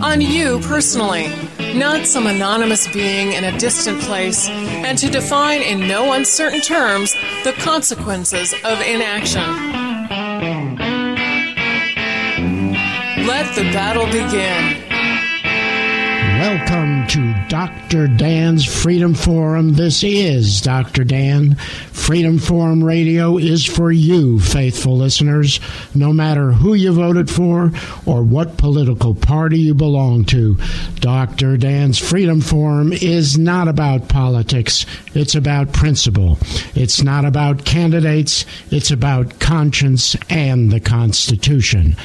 on you personally not some anonymous being in a distant place, and to define in no uncertain terms the consequences of inaction. Let the battle begin. Welcome to Dr. Dan's Freedom Forum. This is Dr. Dan. Freedom Forum Radio is for you, faithful listeners, no matter who you voted for or what political party you belong to. Dr. Dan's Freedom Forum is not about politics, it's about principle. It's not about candidates, it's about conscience and the Constitution.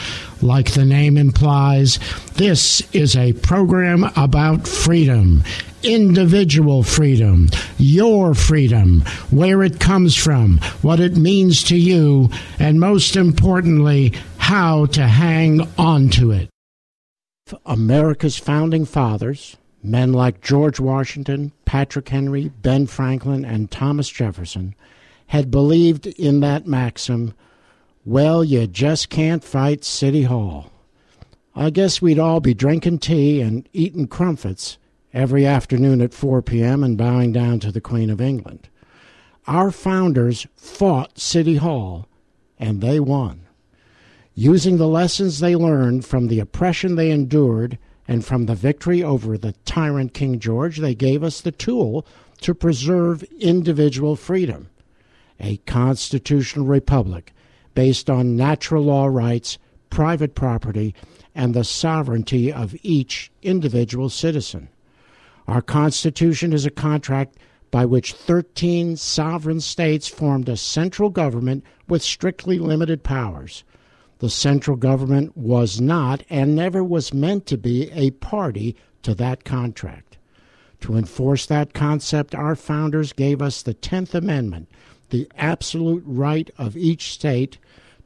Like the name implies, this is a program about freedom, individual freedom, your freedom, where it comes from, what it means to you, and most importantly, how to hang on to it. America's founding fathers, men like George Washington, Patrick Henry, Ben Franklin, and Thomas Jefferson, had believed in that maxim well, you just can't fight City Hall. I guess we'd all be drinking tea and eating crumpets every afternoon at 4 p.m. and bowing down to the Queen of England. Our founders fought City Hall, and they won. Using the lessons they learned from the oppression they endured and from the victory over the tyrant King George, they gave us the tool to preserve individual freedom. A constitutional republic based on natural law rights, private property, and the sovereignty of each individual citizen. Our Constitution is a contract by which 13 sovereign states formed a central government with strictly limited powers. The central government was not and never was meant to be a party to that contract. To enforce that concept, our founders gave us the Tenth Amendment, the absolute right of each state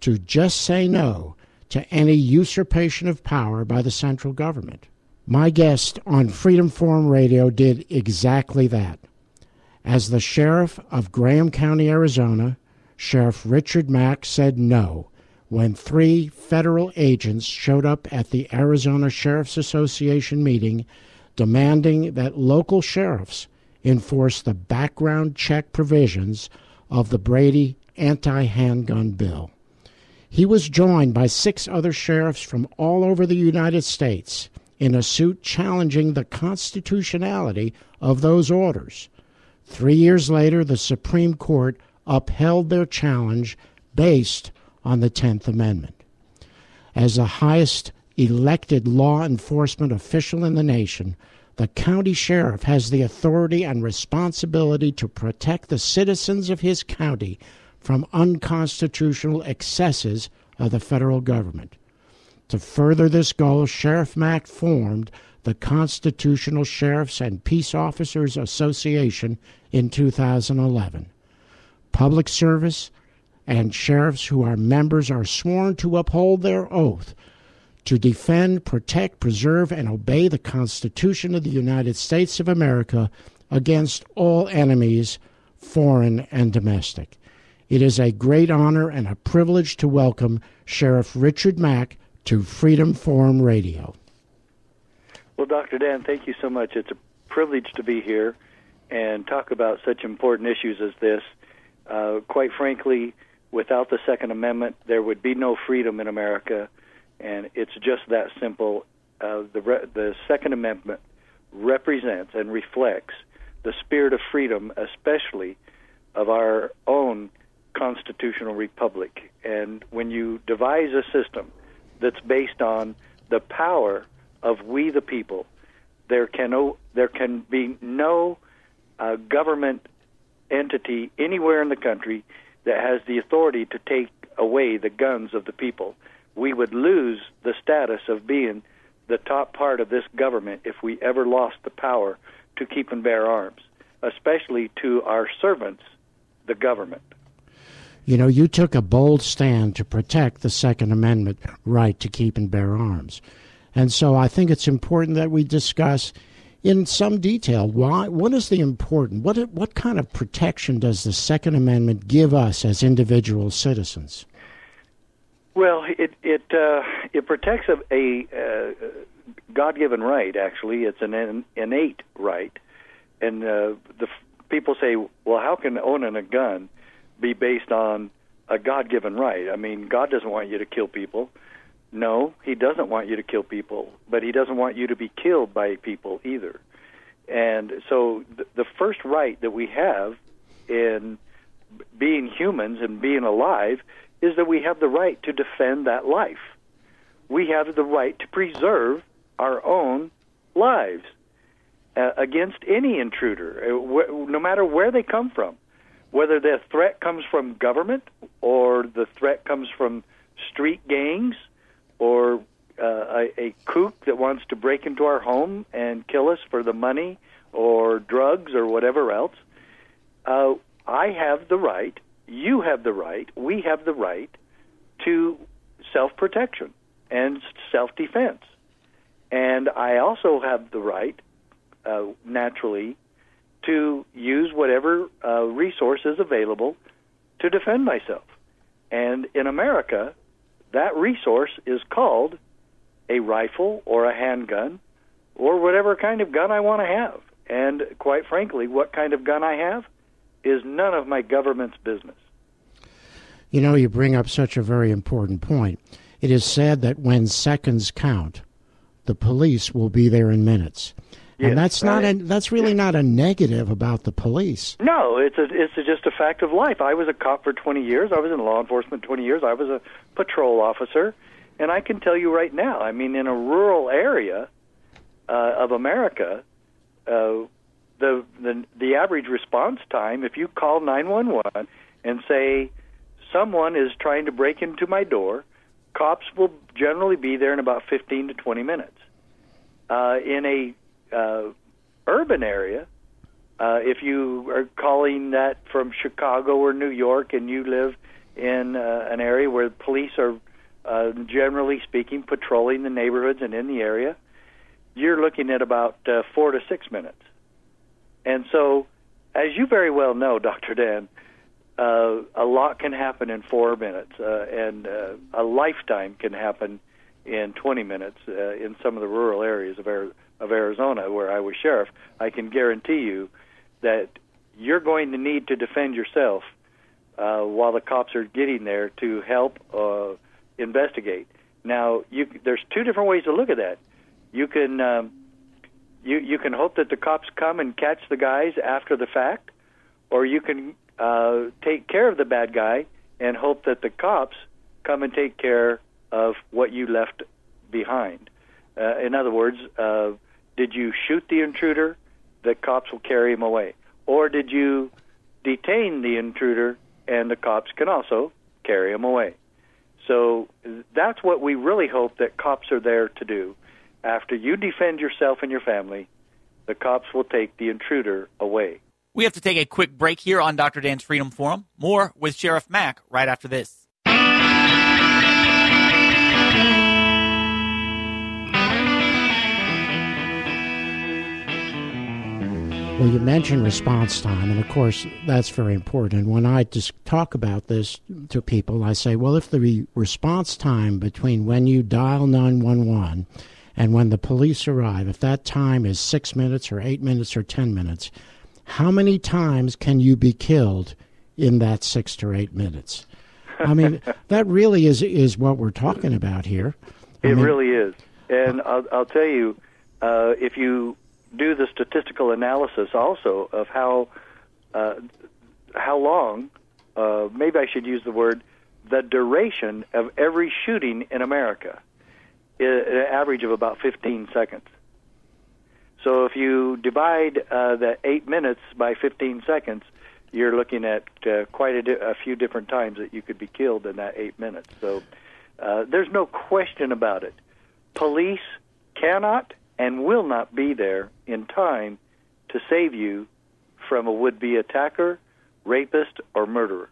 to just say no to any usurpation of power by the central government. My guest on Freedom Forum Radio did exactly that. As the sheriff of Graham County, Arizona, Sheriff Richard Mack said no when three federal agents showed up at the Arizona Sheriff's Association meeting demanding that local sheriffs enforce the background check provisions of the Brady anti handgun bill. He was joined by six other sheriffs from all over the United States in a suit challenging the constitutionality of those orders. Three years later, the Supreme Court upheld their challenge based on the Tenth Amendment. As the highest elected law enforcement official in the nation, the county sheriff has the authority and responsibility to protect the citizens of his county from unconstitutional excesses of the federal government. To further this goal, Sheriff Mack formed the Constitutional Sheriffs and Peace Officers Association in 2011. Public service and sheriffs who are members are sworn to uphold their oath to defend, protect, preserve, and obey the Constitution of the United States of America against all enemies, foreign and domestic. It is a great honor and a privilege to welcome Sheriff Richard Mack to Freedom Forum Radio. Well, Dr. Dan, thank you so much. It's a privilege to be here and talk about such important issues as this. Uh, quite frankly, without the Second Amendment, there would be no freedom in America, and it's just that simple. Uh, the re- the Second Amendment represents and reflects the spirit of freedom, especially of our own constitutional republic. And when you devise a system that's based on the power of we the people, there can no, there can be no uh, government entity anywhere in the country that has the authority to take away the guns of the people. We would lose the status of being the top part of this government if we ever lost the power to keep and bear arms, especially to our servants, the government. You know, you took a bold stand to protect the Second Amendment right to keep and bear arms. And so I think it's important that we discuss in some detail why what is the important what what kind of protection does the second amendment give us as individual citizens well it it uh, it protects a, a uh, god-given right actually. It's an innate right. And uh, the people say well how can owning a gun be based on a god-given right? I mean god doesn't want you to kill people. No, he doesn't want you to kill people, but he doesn't want you to be killed by people either. And so th- the first right that we have in being humans and being alive is that we have the right to defend that life. We have the right to preserve our own lives uh, against any intruder, uh, wh- no matter where they come from. Whether the threat comes from government or the threat comes from street gangs or uh, a, a kook that wants to break into our home and kill us for the money or drugs or whatever else, uh, I have the right, you have the right, we have the right to self protection and self defense. And I also have the right, uh, naturally, to use whatever uh, resources available to defend myself. And in America, that resource is called a rifle or a handgun or whatever kind of gun I want to have. And quite frankly, what kind of gun I have is none of my government's business. You know, you bring up such a very important point. It is said that when seconds count, the police will be there in minutes. Yes, and that's not a, that's really not a negative about the police. No, it's a it's a, just a fact of life. I was a cop for 20 years. I was in law enforcement 20 years. I was a patrol officer, and I can tell you right now. I mean, in a rural area uh, of America, uh, the the the average response time, if you call 911 and say someone is trying to break into my door, cops will generally be there in about 15 to 20 minutes. Uh, in a uh, urban area, uh, if you are calling that from Chicago or New York and you live in uh, an area where police are uh, generally speaking patrolling the neighborhoods and in the area, you're looking at about uh, four to six minutes. And so, as you very well know, Dr. Dan, uh, a lot can happen in four minutes, uh, and uh, a lifetime can happen in 20 minutes uh, in some of the rural areas of Arizona of Arizona, where I was sheriff, I can guarantee you that you're going to need to defend yourself uh, while the cops are getting there to help uh, investigate. Now, you, there's two different ways to look at that. You can um, you you can hope that the cops come and catch the guys after the fact, or you can uh, take care of the bad guy and hope that the cops come and take care of what you left behind. Uh, in other words, uh, did you shoot the intruder? The cops will carry him away. Or did you detain the intruder and the cops can also carry him away? So that's what we really hope that cops are there to do. After you defend yourself and your family, the cops will take the intruder away. We have to take a quick break here on Dr. Dan's Freedom Forum. More with Sheriff Mack right after this. Well, you mentioned response time, and of course, that's very important. When I just talk about this to people, I say, well, if the response time between when you dial 911 and when the police arrive, if that time is six minutes or eight minutes or 10 minutes, how many times can you be killed in that six to eight minutes? I mean, that really is, is what we're talking about here. I it mean, really is. And I'll, I'll tell you, uh, if you do the statistical analysis also of how uh, how long, uh, maybe I should use the word, the duration of every shooting in America. An average of about 15 seconds. So if you divide uh, the eight minutes by 15 seconds, you're looking at uh, quite a, di- a few different times that you could be killed in that eight minutes. So uh, there's no question about it. Police cannot and will not be there in time to save you from a would-be attacker, rapist, or murderer.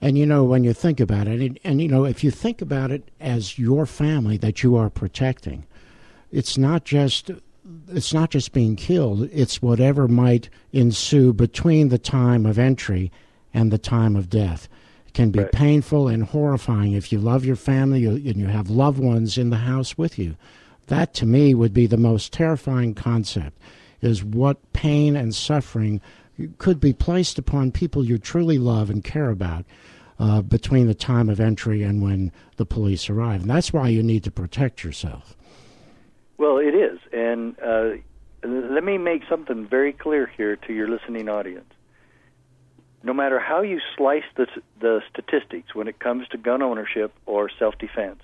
And you know, when you think about it, and, and, you know, if you think about it as your family that you are protecting, it's not just it's not just being killed; it's whatever might ensue between the time of entry and the time of death. It can be Right. painful and horrifying if you love your family and you have loved ones in the house with you. That, to me, would be the most terrifying concept: is what pain and suffering could be placed upon people you truly love and care about uh, between the time of entry and when the police arrive. And that's why you need to protect yourself. Well, it is, and uh, let me make something very clear here to your listening audience. No matter how you slice the, the statistics when it comes to gun ownership or self-defense,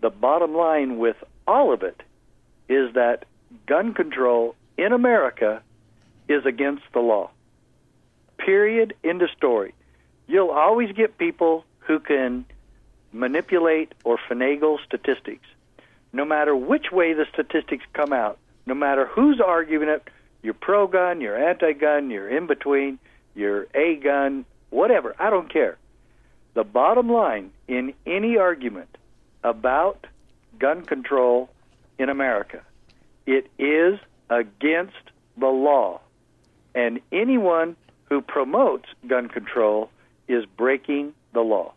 the bottom line with all of it is that gun control in America is against the law. Period. End of story. You'll always get people who can manipulate or finagle statistics. No matter which way the statistics come out, no matter who's arguing it, you're pro gun, you're anti gun, you're in between, you're a gun, whatever, I don't care. The bottom line in any argument about gun control in America, it is against the law. And anyone who promotes gun control is breaking the law.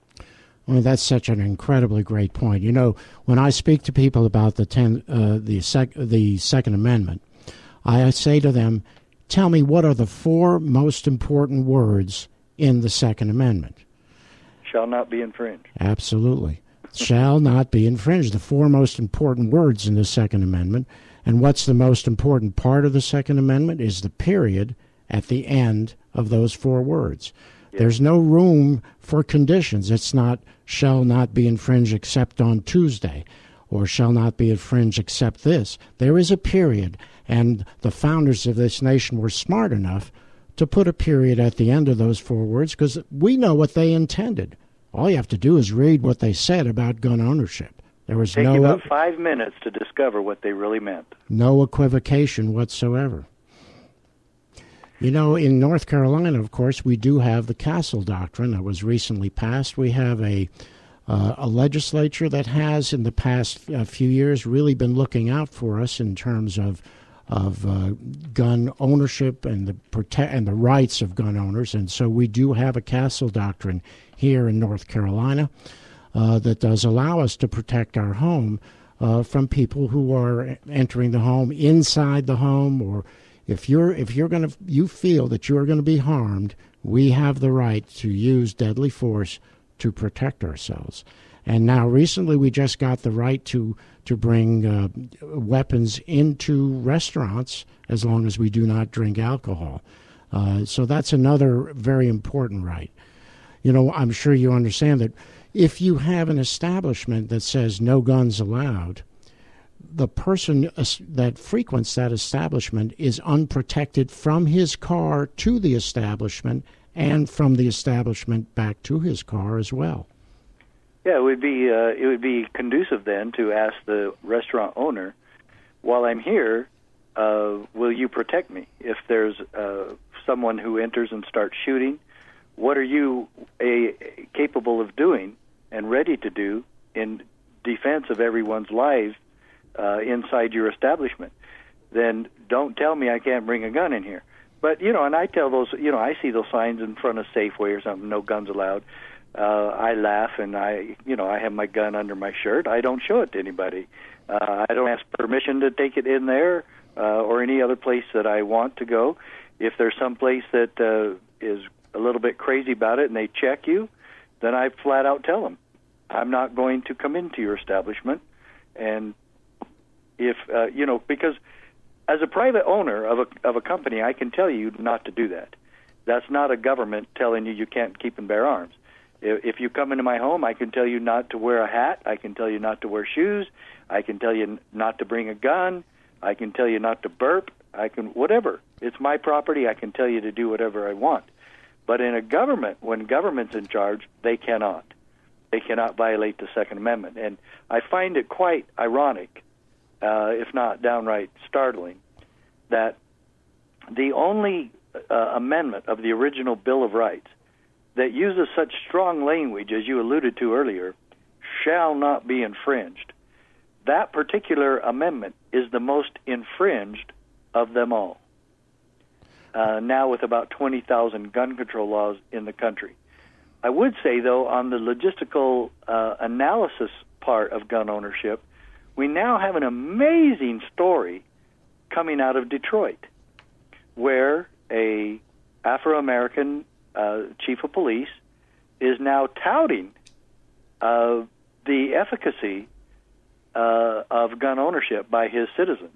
I mean, that's such an incredibly great point. You know, when I speak to people about the ten, uh, the sec, the Second Amendment, I say to them, "Tell me what are the four most important words in the Second Amendment?" Shall not be infringed. Absolutely. Shall not be infringed. The four most important words in the Second Amendment. And what's the most important part of the Second Amendment is the period at the end of those four words. There's no room for conditions. It's not shall not be infringed except on Tuesday or shall not be infringed except this. There is a period, and the founders of this nation were smart enough to put a period at the end of those four words because we know what they intended. All you have to do is read what they said about gun ownership. There was Take no you about five minutes to discover what they really meant. no equivocation whatsoever. You know, in North Carolina, of course, we do have the Castle Doctrine that was recently passed. We have a uh, a legislature that has, in the past uh, few years, really been looking out for us in terms of of uh, gun ownership and the prote- and the rights of gun owners. And so we do have a Castle Doctrine here in North Carolina uh, that does allow us to protect our home uh, from people who are entering the home inside the home or if you're if you're going to you feel that you're going to be harmed we have the right to use deadly force to protect ourselves. And now recently we just got the right to to bring uh, weapons into restaurants as long as we do not drink alcohol. Uh, so that's another very important right. You know, I'm sure you understand that if you have an establishment that says no guns allowed, the person that frequents that establishment is unprotected from his car to the establishment and from the establishment back to his car as well. Yeah, it would be uh, it would be conducive then to ask the restaurant owner, while I'm here, uh, will you protect me if there's uh, someone who enters and starts shooting? What are you a, capable of doing and ready to do in defense of everyone's lives uh, inside your establishment? Then don't tell me I can't bring a gun in here. But you know, and I tell those, you know, I see those signs in front of Safeway or something, no guns allowed. Uh, I laugh and I, you know, I have my gun under my shirt. I don't show it to anybody. Uh, I don't ask permission to take it in there uh, or any other place that I want to go. If there's some place that uh, is a little bit crazy about it and they check you, then I flat out tell them, I'm not going to come into your establishment. And if uh, you know, because as a private owner of a of a company, I can tell you not to do that. That's not a government telling you you can't keep and bear arms. If if you come into my home, I can tell you not to wear a hat. I can tell you not to wear shoes. I can tell you not to bring a gun. I can tell you not to burp. I can whatever. It's my property. I can tell you to do whatever I want. But in a government, when government's in charge, they cannot. They cannot violate the Second Amendment. And I find it quite ironic, uh, if not downright startling, that the only uh, amendment of the original Bill of Rights that uses such strong language, as you alluded to earlier, shall not be infringed. That particular amendment is the most infringed of them all. Uh, now, with about 20,000 gun control laws in the country. I would say, though, on the logistical uh, analysis part of gun ownership, we now have an amazing story coming out of Detroit, where a Afro American uh, chief of police is now touting uh, the efficacy uh, of gun ownership by his citizens.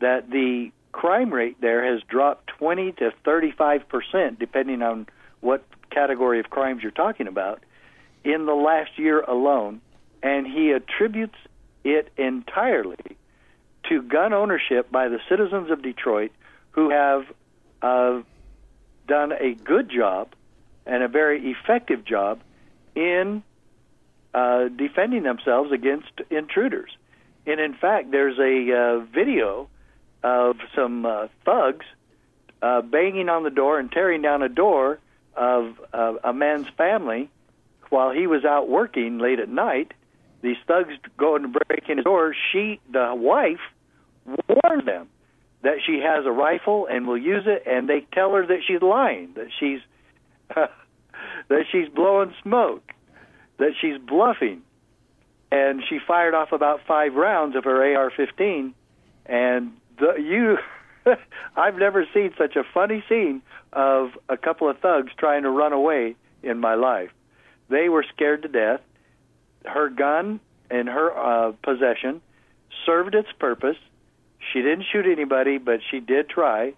That the crime rate there has dropped 20 to 35 percent, depending on what category of crimes you're talking about, in the last year alone, and he attributes it entirely to gun ownership by the citizens of Detroit who have uh, done a good job and a very effective job in uh, defending themselves against intruders. And in fact, there's a uh, video of some uh, thugs uh, banging on the door and tearing down a door of uh, a man's family while he was out working late at night. These thugs go and break in his door. She, the wife, warns them that she has a rifle and will use it, and they tell her that she's lying, that she's that she's blowing smoke, that she's bluffing, and she fired off about five rounds of her AR-15, and the, you. I've never seen such a funny scene of a couple of thugs trying to run away in my life. They were scared to death. Her gun in her uh, possession served its purpose. She didn't shoot anybody, but she did try,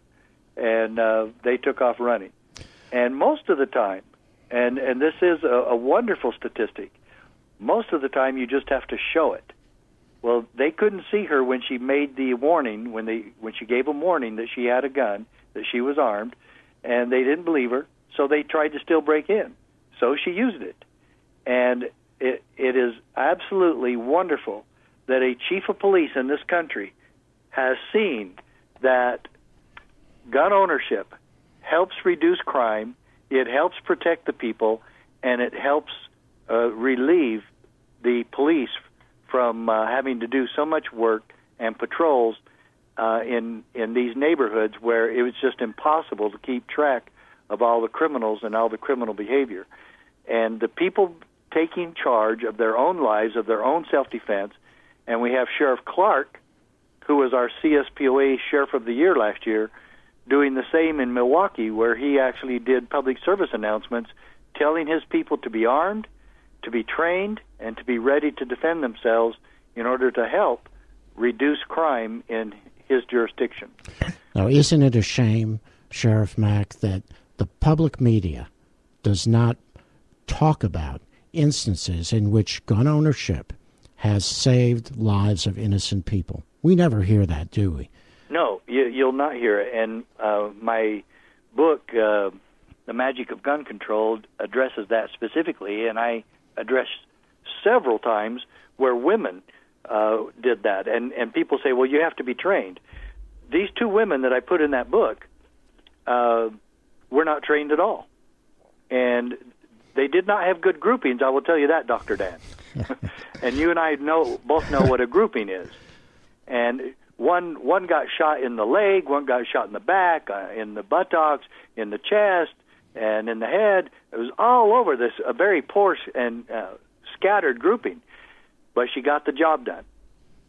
and uh, they took off running. And most of the time, and and this is a, a wonderful statistic. Most of the time, you just have to show it. Well, they couldn't see her when she made the warning when they when she gave them warning that she had a gun, that she was armed, and they didn't believe her, so they tried to still break in. So she used it, and it it is absolutely wonderful that a chief of police in this country has seen that gun ownership helps reduce crime, it helps protect the people, and it helps uh, relieve the police from uh, having to do so much work and patrols uh, in in these neighborhoods where it was just impossible to keep track of all the criminals and all the criminal behavior. And the people taking charge of their own lives, of their own self-defense, and we have Sheriff Clarke, who was our CSPOA Sheriff of the Year last year, doing the same in Milwaukee, where he actually did public service announcements telling his people to be armed, to be trained, and to be ready to defend themselves in order to help reduce crime in his jurisdiction. Now, isn't it a shame, Sheriff Mack, that the public media does not talk about instances in which gun ownership has saved lives of innocent people? We never hear that, do we? No, you, will not hear it. And uh, my book, uh, The Magic of Gun Control, addresses that specifically, and I address several times where women uh, did that, and and people say, well, you have to be trained. These two women that I put in that book uh, were not trained at all, and they did not have good groupings. I will tell you that, Doctor Dan. and you and I know both know what a grouping is, and one one got shot in the leg, one got shot in the back, uh, in the buttocks, in the chest, and in the head. It was all over this a very poor and uh, scattered grouping, but she got the job done.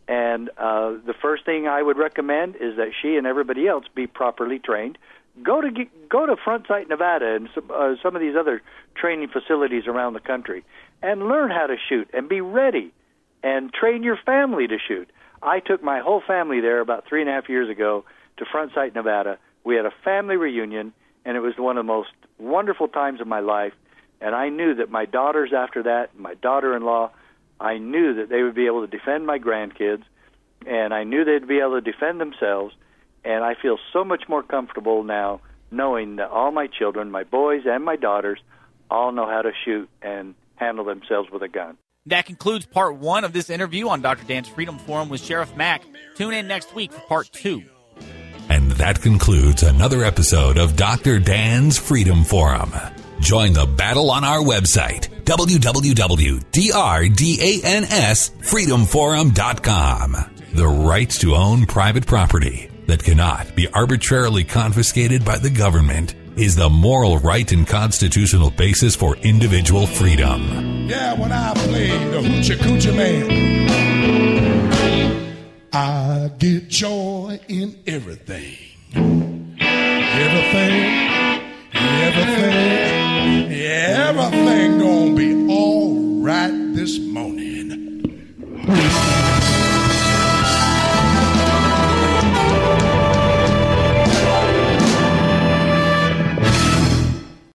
And uh, the first thing I would recommend is that she and everybody else be properly trained. Go to go to Front Sight Nevada and some, uh, some of these other training facilities around the country, and learn how to shoot and be ready, and train your family to shoot. I took my whole family there about three and a half years ago to Front Sight Nevada. We had a family reunion, and it was one of the most wonderful times of my life And I knew that my daughters after that, my daughter-in-law, I knew that they would be able to defend my grandkids, and I knew they'd be able to defend themselves. And I feel so much more comfortable now knowing that all my children, my boys and my daughters, all know how to shoot and handle themselves with a gun. That concludes part one of this interview on Dr. Dan's Freedom Forum with Sheriff Mack. Tune in next week for part two. And that concludes another episode of Dr. Dan's Freedom Forum. Join the battle on our website, www.drdansfreedomforum.com. The right to own private property that cannot be arbitrarily confiscated by the government is the moral right and constitutional basis for individual freedom. Yeah, when I played the Hoochie Coochie Man, I get joy in everything. Everything, everything, everything gonna be all right this morning.